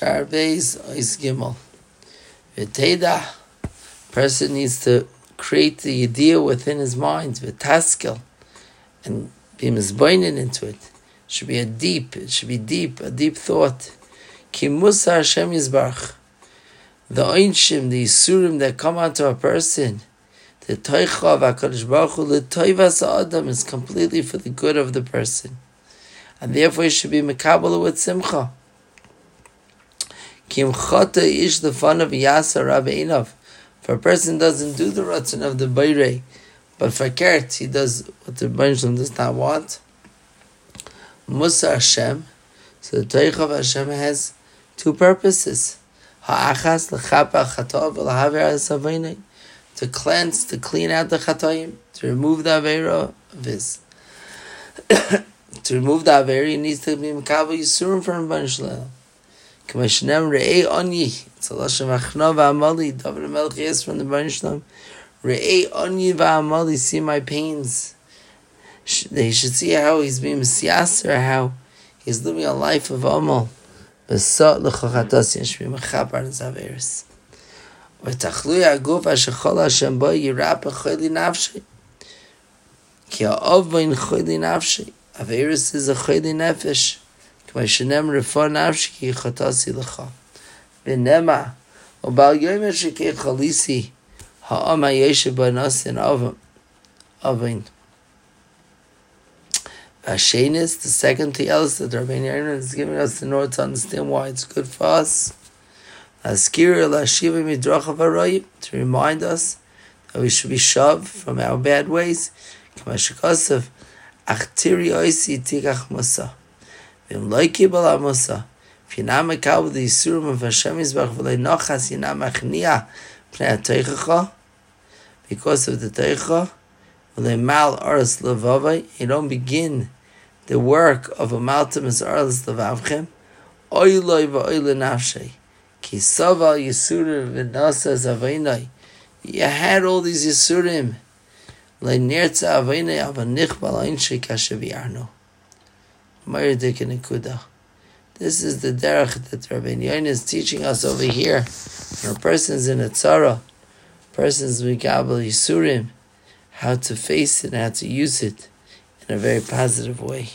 Shar Beis Ois Gimel. V'teida, person needs to create the idea within his mind, v'taskel, and be misboinin into it. it. Should be a deep, it should be deep, a deep thought. Ki Musa Hashem Yisbarach. The Einshim, the Isurim that come onto a person, the Toicha of HaKadosh Baruch Hu, the Toivas Adam is completely for the good of the person. And therefore he should be Mekabala with Simcha. Kim chota ish the fun of yasa rabbeinav. If a person doesn't do the ratzon of the bayre, but for kert he does what the Banshlam does not want. Musa Hashem. So the Toich of Hashem has two purposes. Ha'achas l'chapa. To cleanse, to clean out the chatoim, to remove the avera of his. to remove the avera, he needs to be mekabel yisurim from Banshlam. Kamashnem Re'ei Onyi. It's a Lashon Achna V'Amali. David Melech yes from the Banishlam. Re'ei Onyi V'Amali. See my pains. They should see how he's being Messiaser, how he's living a life of Amal. Besot L'Chochatos Yeshvi Mechabar Zaveris. ותחלוי הגוף אשר כל השם בו ירפא חולי נפשי. כי האוב בין חולי נפשי. אבירס זה חולי נפש. כמו V'nema Ubal yomer shekei chalisi ha'am ha'yeshe. Avin. Vashenis, the second to Elis that Rabbein Yairman is giving us in order to understand why it's good for us. Askira lashiva midrachav harayim, to remind us that we should be shoved from our bad ways. Kamashikasav, achtiri oisi tikach masah. Wenn loy kibol a Musa, fina me kaub di Yisurum af Hashem izbach, vloy nochas yina machnia pnei a teichacho, because of the teichacho, vloy mal oras levavai, you don't begin the work of a maltem as oras levavchem, oy loy va oy le nafshay, ki sova Yisurum vinnasa zavainai, you had all these Yisurim, lay nerts avene av nikh balain shikashvi arno. This is the derech that Rabbi Yon is teaching us over here. When a person's in a tzara, person's migabel yisurim, how to face it and how to use it in a very positive way.